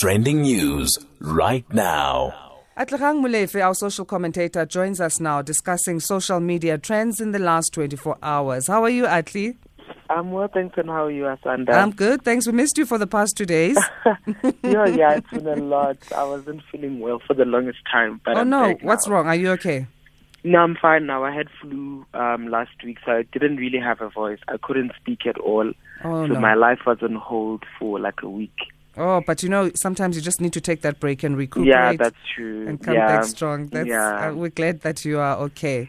Trending news right now. Atlehang Molefe, our social commentator, joins us now discussing social media trends in the last 24 hours. How are you, Atli? I'm well, thanks, and how are you, Asanda? I'm good, thanks. We missed you for the past two days. yeah, yeah, it's been a lot. I wasn't feeling well for the longest time. But oh, I'm no. back What's now. wrong? Are you okay? No, I'm fine now. I had flu um, last week, so I didn't really have a voice. I couldn't speak at all. Oh, so no. my life was on hold for like a week. Oh, but you know, sometimes you just need to take that break and recuperate Yeah, that's true. and come yeah. back strong. That's, yeah. uh, we're glad that you are okay.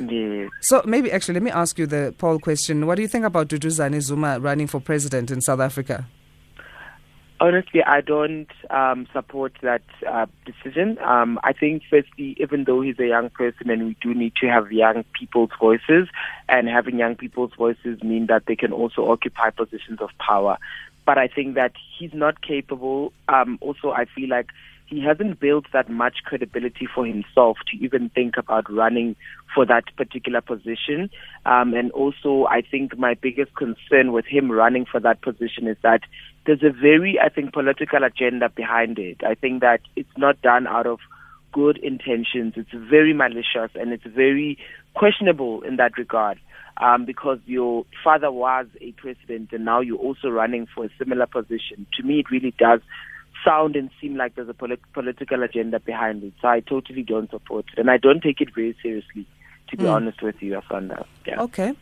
yeah. So maybe actually, let me ask you the poll question. What do you think about Duduzane Zuma running for president in South Africa? Honestly, I don't um, support that uh, decision. Um, I think, firstly, even though he's a young person and we do need to have young people's voices, and having young people's voices mean that they can also occupy positions of power. But I think that he's not capable. Um, also, I feel like he hasn't built that much credibility for himself to even think about running for that particular position. Um, and also, I think my biggest concern with him running for that position is that there's a very, I think, political agenda behind it. I think that it's not done out of good intentions. It's very malicious and it's very questionable in that regard. Um, because your father was a president and now you're also running for a similar position. To me, it really does sound and seem like there's a polit- political agenda behind it. So I totally don't support it. And I don't take it very seriously, to be Mm. honest with you, Asanda. Yeah. Okay.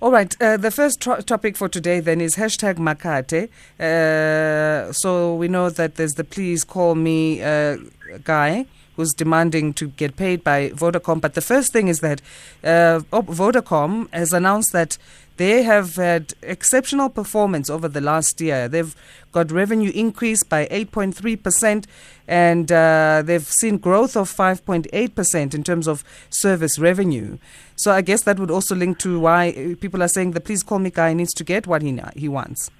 All right. Uh, the first tro- topic for today then is hashtag Makate. Uh, so we know that there's the please call me uh, guy who's demanding to get paid by Vodacom. But the first thing is that uh, Vodacom has announced that they have had exceptional performance over the last year. They've got revenue increase by 8.3%, and uh, they've seen growth of 5.8% in terms of service revenue. So I guess that would also link to why people are saying the please call me guy needs to get what he, he wants.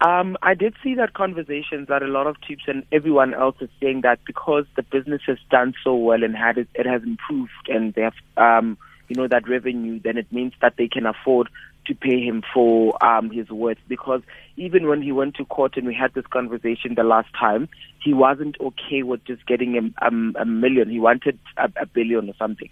Um, I did see that conversations that a lot of tips and everyone else is saying that because the business has done so well and had it, it has improved and they have, um, you know, that revenue, then it means that they can afford to pay him for um, his worth. Because even when he went to court and we had this conversation the last time, he wasn't okay with just getting a, um, a million. He wanted a, a billion or something.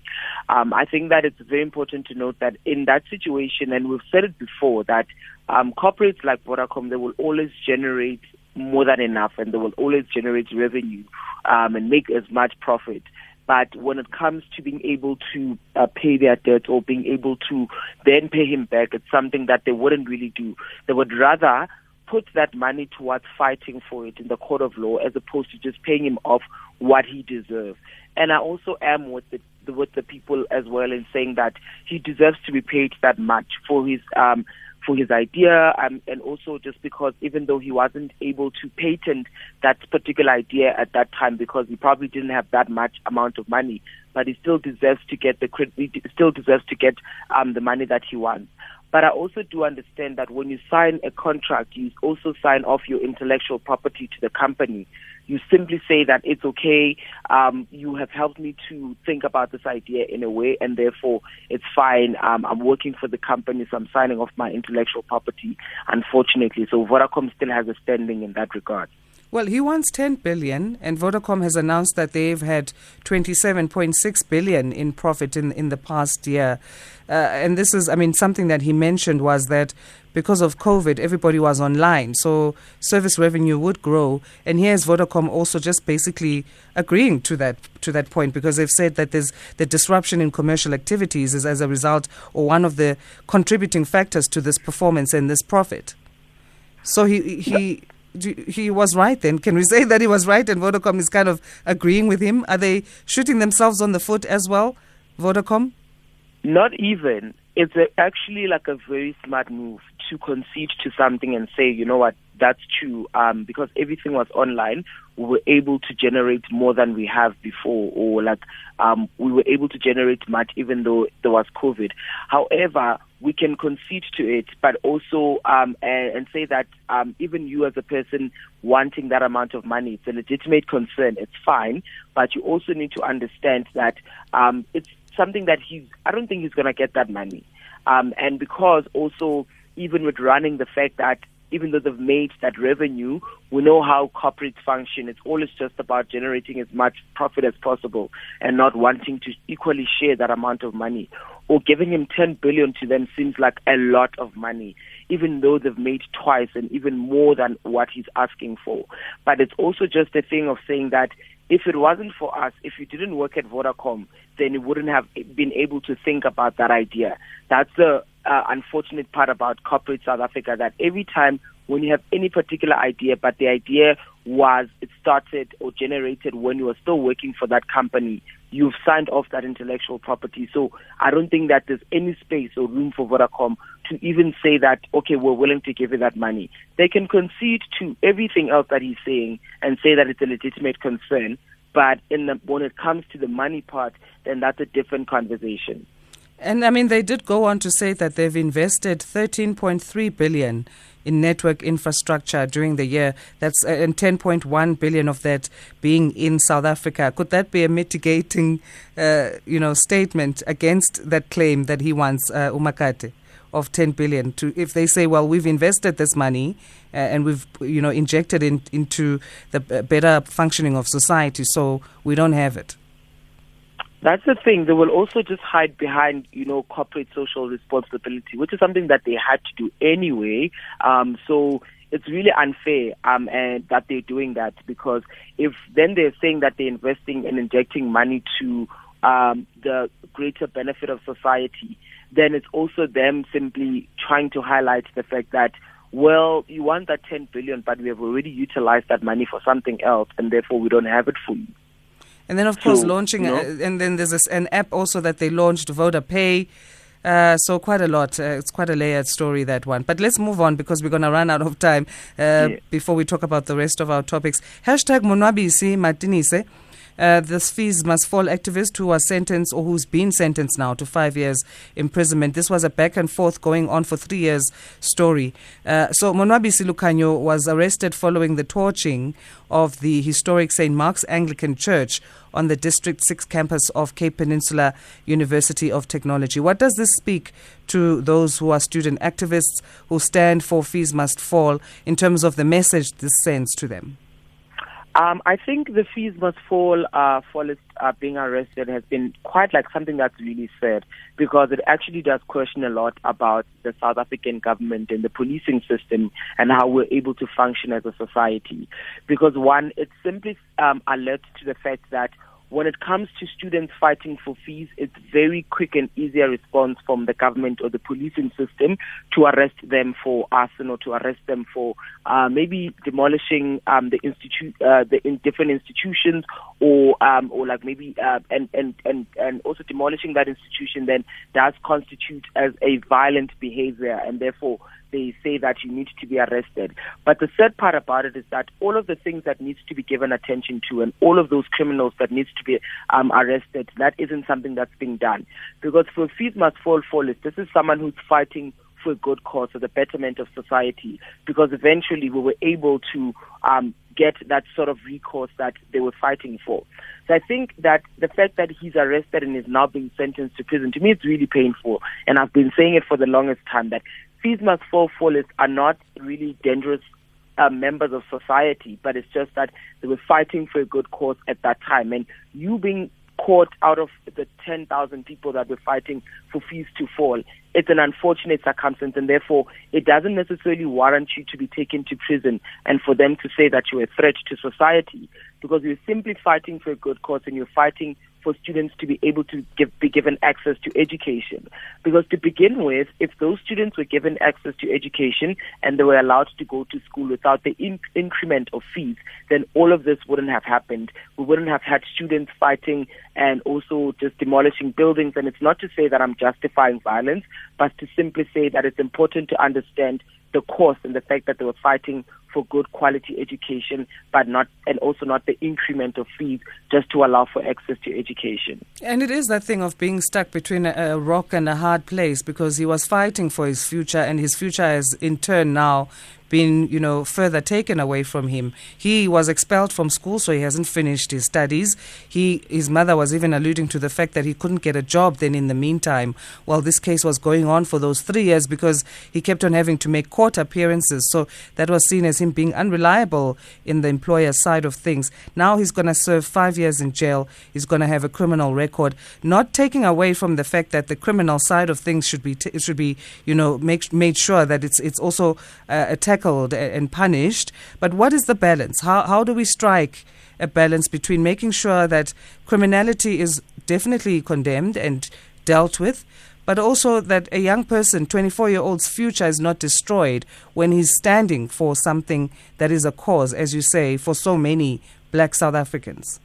Um, I think that it's very important to note that in that situation, and we've said it before, that um, corporates like Vodacom, they will always generate more than enough and they will always generate revenue um, and make as much profit. But when it comes to being able to uh, pay their debt or being able to then pay him back, it's something that they wouldn't really do. They would rather put that money towards fighting for it in the court of law as opposed to just paying him off what he deserves. And I also am with the with the people as well in saying that he deserves to be paid that much for his um for his idea um, and also just because even though he wasn't able to patent that particular idea at that time because he probably didn't have that much amount of money but he still deserves to get the he still deserves to get um the money that he wants but I also do understand that when you sign a contract, you also sign off your intellectual property to the company. You simply say that it's okay. Um, you have helped me to think about this idea in a way, and therefore it's fine. Um, I'm working for the company, so I'm signing off my intellectual property. Unfortunately, so Vodacom still has a standing in that regard. Well, he wants 10 billion, and Vodacom has announced that they've had 27.6 billion in profit in in the past year. Uh, and this is, I mean, something that he mentioned was that because of COVID, everybody was online, so service revenue would grow. And here's Vodacom also just basically agreeing to that to that point because they've said that there's the disruption in commercial activities is as a result or one of the contributing factors to this performance and this profit. So he he. He was right then. Can we say that he was right and Vodacom is kind of agreeing with him? Are they shooting themselves on the foot as well, Vodacom? Not even. It's actually like a very smart move to concede to something and say, you know what, that's true. Um, because everything was online, we were able to generate more than we have before, or like um, we were able to generate much even though there was COVID. However, we can concede to it, but also um, and, and say that um, even you as a person wanting that amount of money, it's a legitimate concern. It's fine, but you also need to understand that um, it's something that he's. I don't think he's going to get that money, um, and because also even with running the fact that even though they've made that revenue, we know how corporates function. It's always just about generating as much profit as possible and not wanting to equally share that amount of money. Or giving him 10 billion to them seems like a lot of money, even though they've made twice and even more than what he's asking for. But it's also just a thing of saying that if it wasn't for us, if you didn't work at Vodacom, then you wouldn't have been able to think about that idea. That's the uh, unfortunate part about corporate South Africa that every time when you have any particular idea, but the idea was it started or generated when you were still working for that company, you've signed off that intellectual property. So I don't think that there's any space or room for Vodacom to even say that, okay, we're willing to give you that money. They can concede to everything else that he's saying and say that it's a legitimate concern. But the, when it comes to the money part, then that's a different conversation. And I mean, they did go on to say that they've invested 13.3 billion in network infrastructure during the year. That's uh, and 10.1 billion of that being in South Africa. Could that be a mitigating, uh, you know, statement against that claim that he wants, uh, uMakate? Of 10 billion to if they say well we've invested this money uh, and we've you know injected in, into the better functioning of society so we don't have it that's the thing. They will also just hide behind, you know, corporate social responsibility, which is something that they had to do anyway. Um, so it's really unfair um, and that they're doing that because if then they're saying that they're investing and injecting money to um, the greater benefit of society, then it's also them simply trying to highlight the fact that well, you want that 10 billion, but we have already utilized that money for something else, and therefore we don't have it for you. And then, of course, so, launching, you know, a, and then there's this, an app also that they launched, VodaPay. Uh, so quite a lot. Uh, it's quite a layered story that one. But let's move on because we're going to run out of time uh, yeah. before we talk about the rest of our topics. Hashtag Monwabisi Matinise. Uh, this fees must fall activist who was sentenced or who's been sentenced now to five years imprisonment. This was a back and forth going on for three years story. Uh, so Monwabisi Lukhanya was arrested following the torching of the historic St. Mark's Anglican Church on the District 6 campus of Cape Peninsula University of Technology. What does this speak to those who are student activists who stand for fees must fall in terms of the message this sends to them? Um, I think the fees must fall uh, for uh, being arrested has been quite like something that's really sad because it actually does question a lot about the South African government and the policing system and how we're able to function as a society. Because one, it simply um, alerts to the fact that when it comes to students fighting for fees, it's very quick and easier response from the government or the policing system to arrest them for arson or to arrest them for uh, maybe demolishing um, the institute, uh, the in different institutions, or um, or like maybe uh, and and and and also demolishing that institution then does constitute as a violent behavior, and therefore they say that you need to be arrested. But the sad part about it is that all of the things that needs to be given attention to and all of those criminals that needs to be um, arrested, that isn't something that's being done. Because for fees must fall for this is someone who's fighting for a good cause, for the betterment of society, because eventually we were able to um, get that sort of recourse that they were fighting for. So I think that the fact that he's arrested and is now being sentenced to prison, to me, it's really painful. And I've been saying it for the longest time that fees must fall for list are not really dangerous uh, members of society, but it's just that they were fighting for a good cause at that time. And you being caught out of the 10,000 people that were fighting for fees to fall, it's an unfortunate circumstance, and therefore it doesn't necessarily warrant you to be taken to prison and for them to say that you're a threat to society because you're simply fighting for a good cause and you're fighting for students to be able to give, be given access to education. Because to begin with, if those students were given access to education and they were allowed to go to school without the in- increment of fees, then all of this wouldn't have happened. We wouldn't have had students fighting and also just demolishing buildings. And it's not to say that I'm justifying violence, but to simply say that it's important to understand the cost and the fact that they were fighting for good quality education, but not and also not the increment of fees just to allow for access to education. And it is that thing of being stuck between a, a rock and a hard place because he was fighting for his future, and his future has in turn now been, you know, further taken away from him. He was expelled from school, so he hasn't finished his studies. He, his mother was even alluding to the fact that he couldn't get a job then in the meantime while this case was going on for those three years because he kept on having to make court appearances. So that was seen as him being unreliable in the employer's side of things. Now he's going to serve five years in jail. He's going to have a criminal record, not taking away from the fact that the criminal side of things should be t- should be you know make, made sure that it's it's also uh, tackled and punished. But what is the balance? How how do we strike a balance between making sure that criminality is definitely condemned and dealt with, but also that a young person, 24 year old's future is not destroyed when he's standing for something that is a cause, as you say, for so many black South Africans?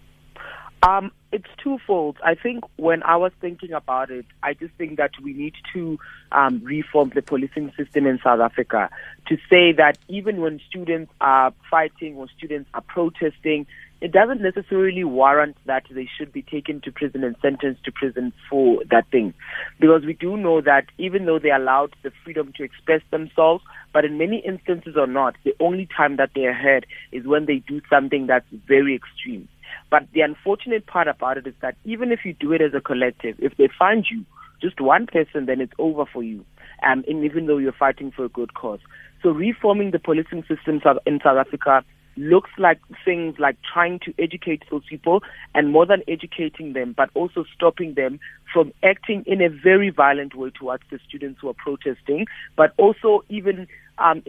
Um, it's twofold. I think when I was thinking about it, I just think that we need to um, reform the policing system in South Africa to say that even when students are fighting or students are protesting, it doesn't necessarily warrant that they should be taken to prison and sentenced to prison for that thing. Because we do know that even though they're allowed the freedom to express themselves, but in many instances or not, the only time that they're heard is when they do something that's very extreme. But the unfortunate part about it is that even if you do it as a collective, if they find you, just one person, then it's over for you. Um, and even though you're fighting for a good cause. So reforming the policing system in South Africa looks like things like trying to educate those people and more than educating them, but also stopping them from acting in a very violent way towards the students who are protesting, but also even um,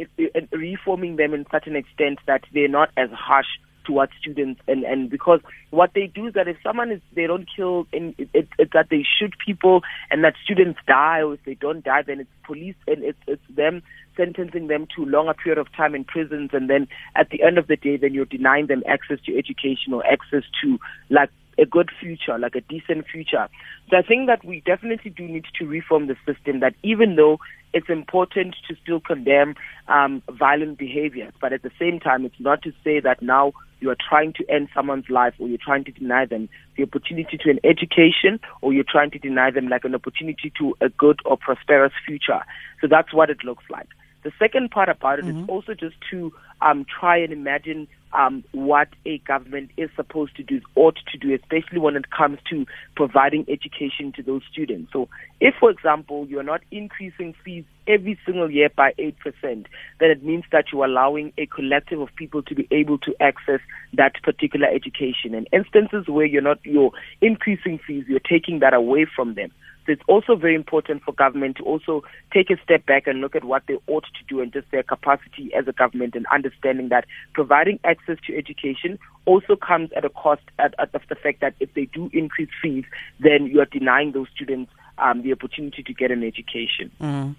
reforming them in such an extent that they're not as harsh towards students and and because what they do is that if someone is they don't kill and it, it, it's that they shoot people and that students die or if they don't die then it's police and it's it's them sentencing them to longer period of time in prisons. And then at the end of the day then you're denying them access to education or access to like a good future, like a decent future. So I think that we definitely do need to reform the system that even though it's important to still condemn um, violent behaviors, but at the same time, it's not to say that now you are trying to end someone's life or you're trying to deny them the opportunity to an education or you're trying to deny them like an opportunity to a good or prosperous future. So that's what it looks like. The second part about it mm-hmm. is also just to um, try and imagine um, what a government is supposed to do, ought to do, especially when it comes to providing education to those students. So, if, for example, you're not increasing fees every single year by 8%, then it means that you're allowing a collective of people to be able to access that particular education. And instances where you're not, you're increasing fees, you're taking that away from them. It's also very important for government to also take a step back and look at what they ought to do and just their capacity as a government and understanding that providing access to education also comes at a cost at, at the fact that if they do increase fees, then you are denying those students um, the opportunity to get an education. Mm.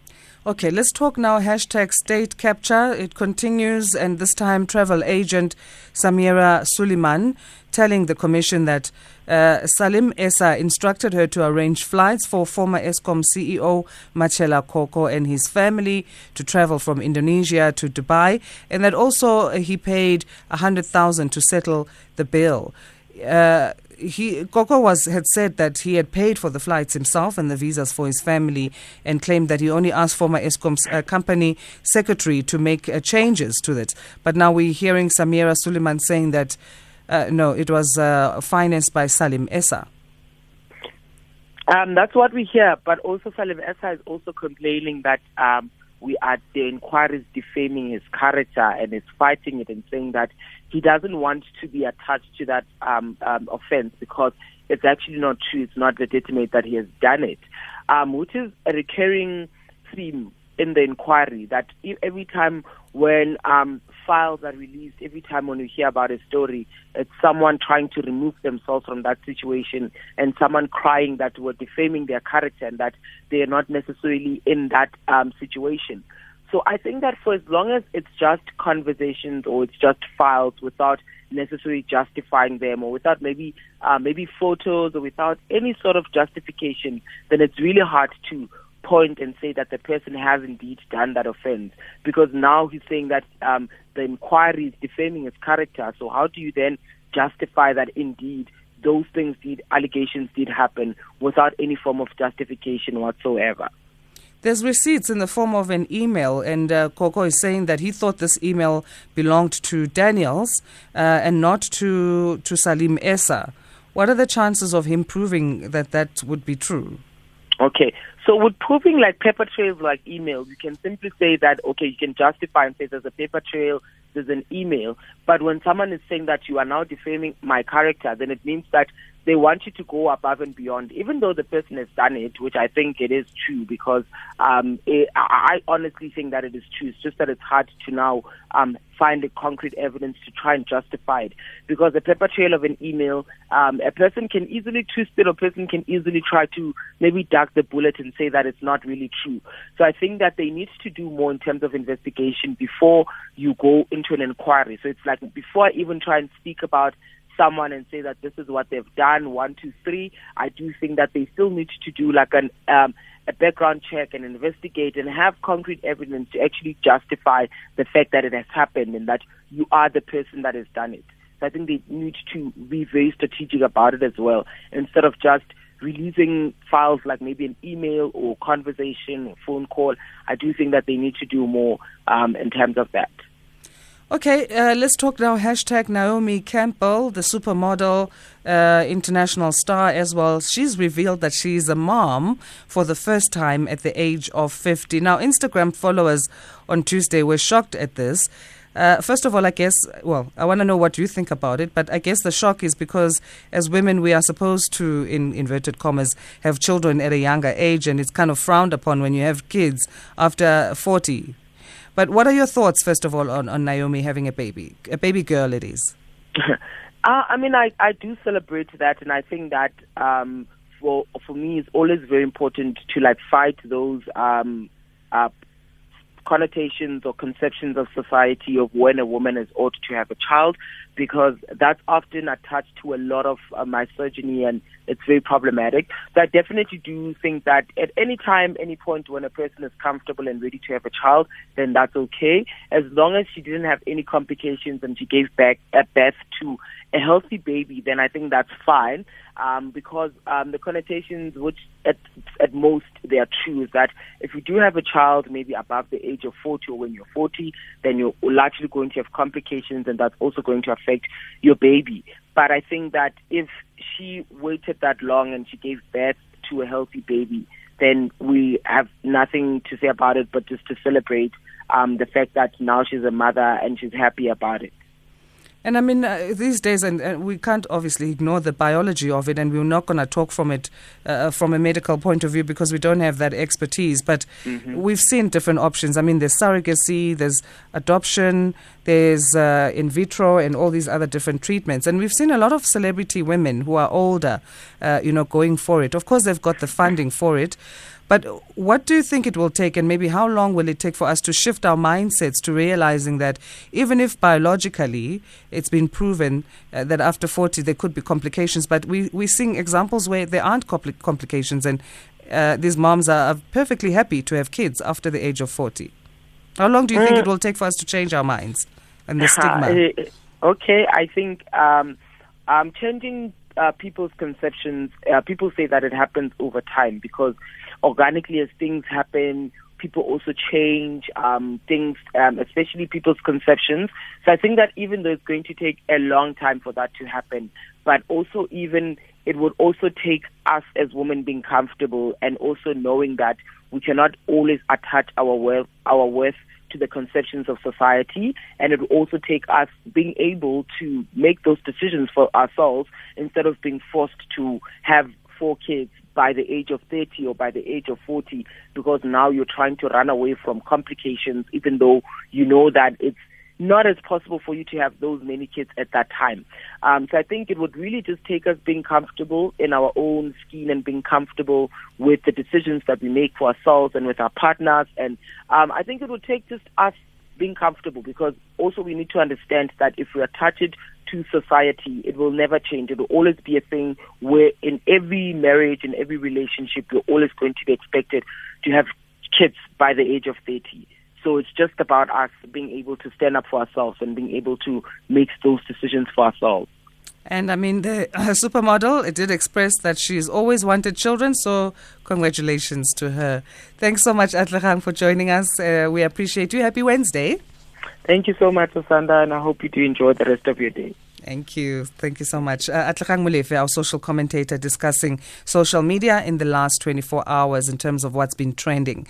Okay, let's talk now. Hashtag state capture. It continues, and this time, travel agent Samira Suleiman telling the commission that uh, Salim Essa instructed her to arrange flights for former Eskom CEO Matshela Koko and his family to travel from Indonesia to Dubai, and that also he paid 100,000 to settle the bill. Uh, he Koko was had said that he had paid for the flights himself and the visas for his family, and claimed that he only asked former Eskom's uh, company secretary to make uh, changes to it. But now we're hearing Samira Suleiman saying that uh, no, it was uh, financed by Salim Essa. Um, that's what we hear, but also Salim Essa is also complaining that um, we are the inquiry is defaming his character and is fighting it and saying that he doesn't want to be attached to that um, um, offense because it's actually not true. It's not legitimate that he has done it, um, which is a recurring theme in the inquiry. That every time when um, files are released, every time when you hear about a story, it's someone trying to remove themselves from that situation and someone crying that we're defaming their character and that they are not necessarily in that um, situation. So I think that for as long as it's just conversations or it's just files without necessarily justifying them or without maybe uh, maybe photos or without any sort of justification, then it's really hard to point and say that the person has indeed done that offense because now he's saying that um, the inquiry is defaming his character. So how do you then justify that indeed those things did allegations did happen without any form of justification whatsoever? There's receipts in the form of an email, and uh, Koko is saying that he thought this email belonged to Daniels uh, and not to to Salim Essa. What are the chances of him proving that that would be true? Okay. So with proving like paper trails like emails, you can simply say that, okay, you can justify and say there's a paper trail, there's an email. But when someone is saying that you are now defaming my character, then it means that they want you to go above and beyond, even though the person has done it, which I think it is true because um, it, I honestly think that it is true. It's just that it's hard to now um, find the concrete evidence to try and justify it. Because the paper trail of an email, um, a person can easily twist it, or a person can easily try to maybe duck the bullet and say that it's not really true. So I think that they need to do more in terms of investigation before you go into an inquiry. So it's like before I even try and speak about someone and say that this is what they've done, one, two, three, I do think that they still need to do like an um, a background check and investigate and have concrete evidence to actually justify the fact that it has happened and that you are the person that has done it. So I think they need to be very strategic about it as well, instead of just releasing files like maybe an email or conversation or phone call. I do think that they need to do more um, in terms of that. Okay, uh, let's talk now. Hashtag Naomi Campbell, the supermodel, uh, international star as well. She's revealed that she's a mom for the first time at the age of 50. Now, Instagram followers on Tuesday were shocked at this. Uh, first of all, I guess, well, I want to know what you think about it, but I guess the shock is because as women, we are supposed to, in inverted commas, have children at a younger age, and it's kind of frowned upon when you have kids after 40. But what are your thoughts, first of all, on, on Naomi having a baby? A baby girl, it is. uh, I mean, I, I do celebrate that, and I think that um, for for me, it's always very important to like fight those um, uh, connotations or conceptions of society of when a woman is ought to have a child because that's often attached to a lot of uh, misogyny and it's very problematic. So I definitely do think that at any time, any point when a person is comfortable and ready to have a child, then that's okay. As long as she didn't have any complications and she gave back at birth to a healthy baby, then I think that's fine. Um, because um, the connotations, which at, at most they are true, is that if you do have a child maybe above the age of 40 or when you're 40, then you're likely going to have complications and that's also going to affect your baby. But I think that if she waited that long and she gave birth to a healthy baby, then we have nothing to say about it but just to celebrate um, the fact that now she's a mother and she's happy about it. And I mean, uh, these days, and, and, we can't obviously ignore the biology of it, and we're not going to talk from it uh, from a medical point of view because we don't have that expertise. But mm-hmm. we've seen different options. I mean, there's surrogacy, there's adoption, there's uh, in vitro, and all these other different treatments. And we've seen a lot of celebrity women who are older, uh, you know, going for it. Of course, they've got the funding for it. But what do you think it will take, and maybe how long will it take for us to shift our mindsets to realizing that even if biologically it's been proven uh, that after 40 there could be complications, but we, we're seeing examples where there aren't compl- complications, and uh, these moms are, perfectly happy to have kids after the age of 40. How long do you mm. think it will take for us to change our minds and the stigma? Uh, okay, I think um, um, changing uh, people's conceptions, uh, people say that it happens over time because organically as things happen, people also change um, things, um, especially people's conceptions. So I think that even though it's going to take a long time for that to happen, but also even it would also take us as women being comfortable and also knowing that we cannot always attach our worth, our worth to the conceptions of society, and it will also take us being able to make those decisions for ourselves instead of being forced to have four kids by the age of 30 or by the age of 40 because now you're trying to run away from complications even though you know that it's not as possible for you to have those many kids at that time. Um, so I think it would really just take us being comfortable in our own skin and being comfortable with the decisions that we make for ourselves and with our partners. And um, I think it would take just us being comfortable because also we need to understand that if we attach it to society, it will never change. It will always be a thing where in every marriage, in every relationship, you're always going to be expected to have kids by the age of 30. So it's just about us being able to stand up for ourselves and being able to make those decisions for ourselves. And I mean, the supermodel, it did express that she's always wanted children, so congratulations to her. Thanks so much, Atlehang, for joining us. Uh, we appreciate you. Happy Wednesday. Thank you so much, Asanda, and I hope you do enjoy the rest of your day. Thank you. Thank you so much. Uh, Atlehang Molefe, our social commentator, discussing social media in the last 24 hours in terms of what's been trending.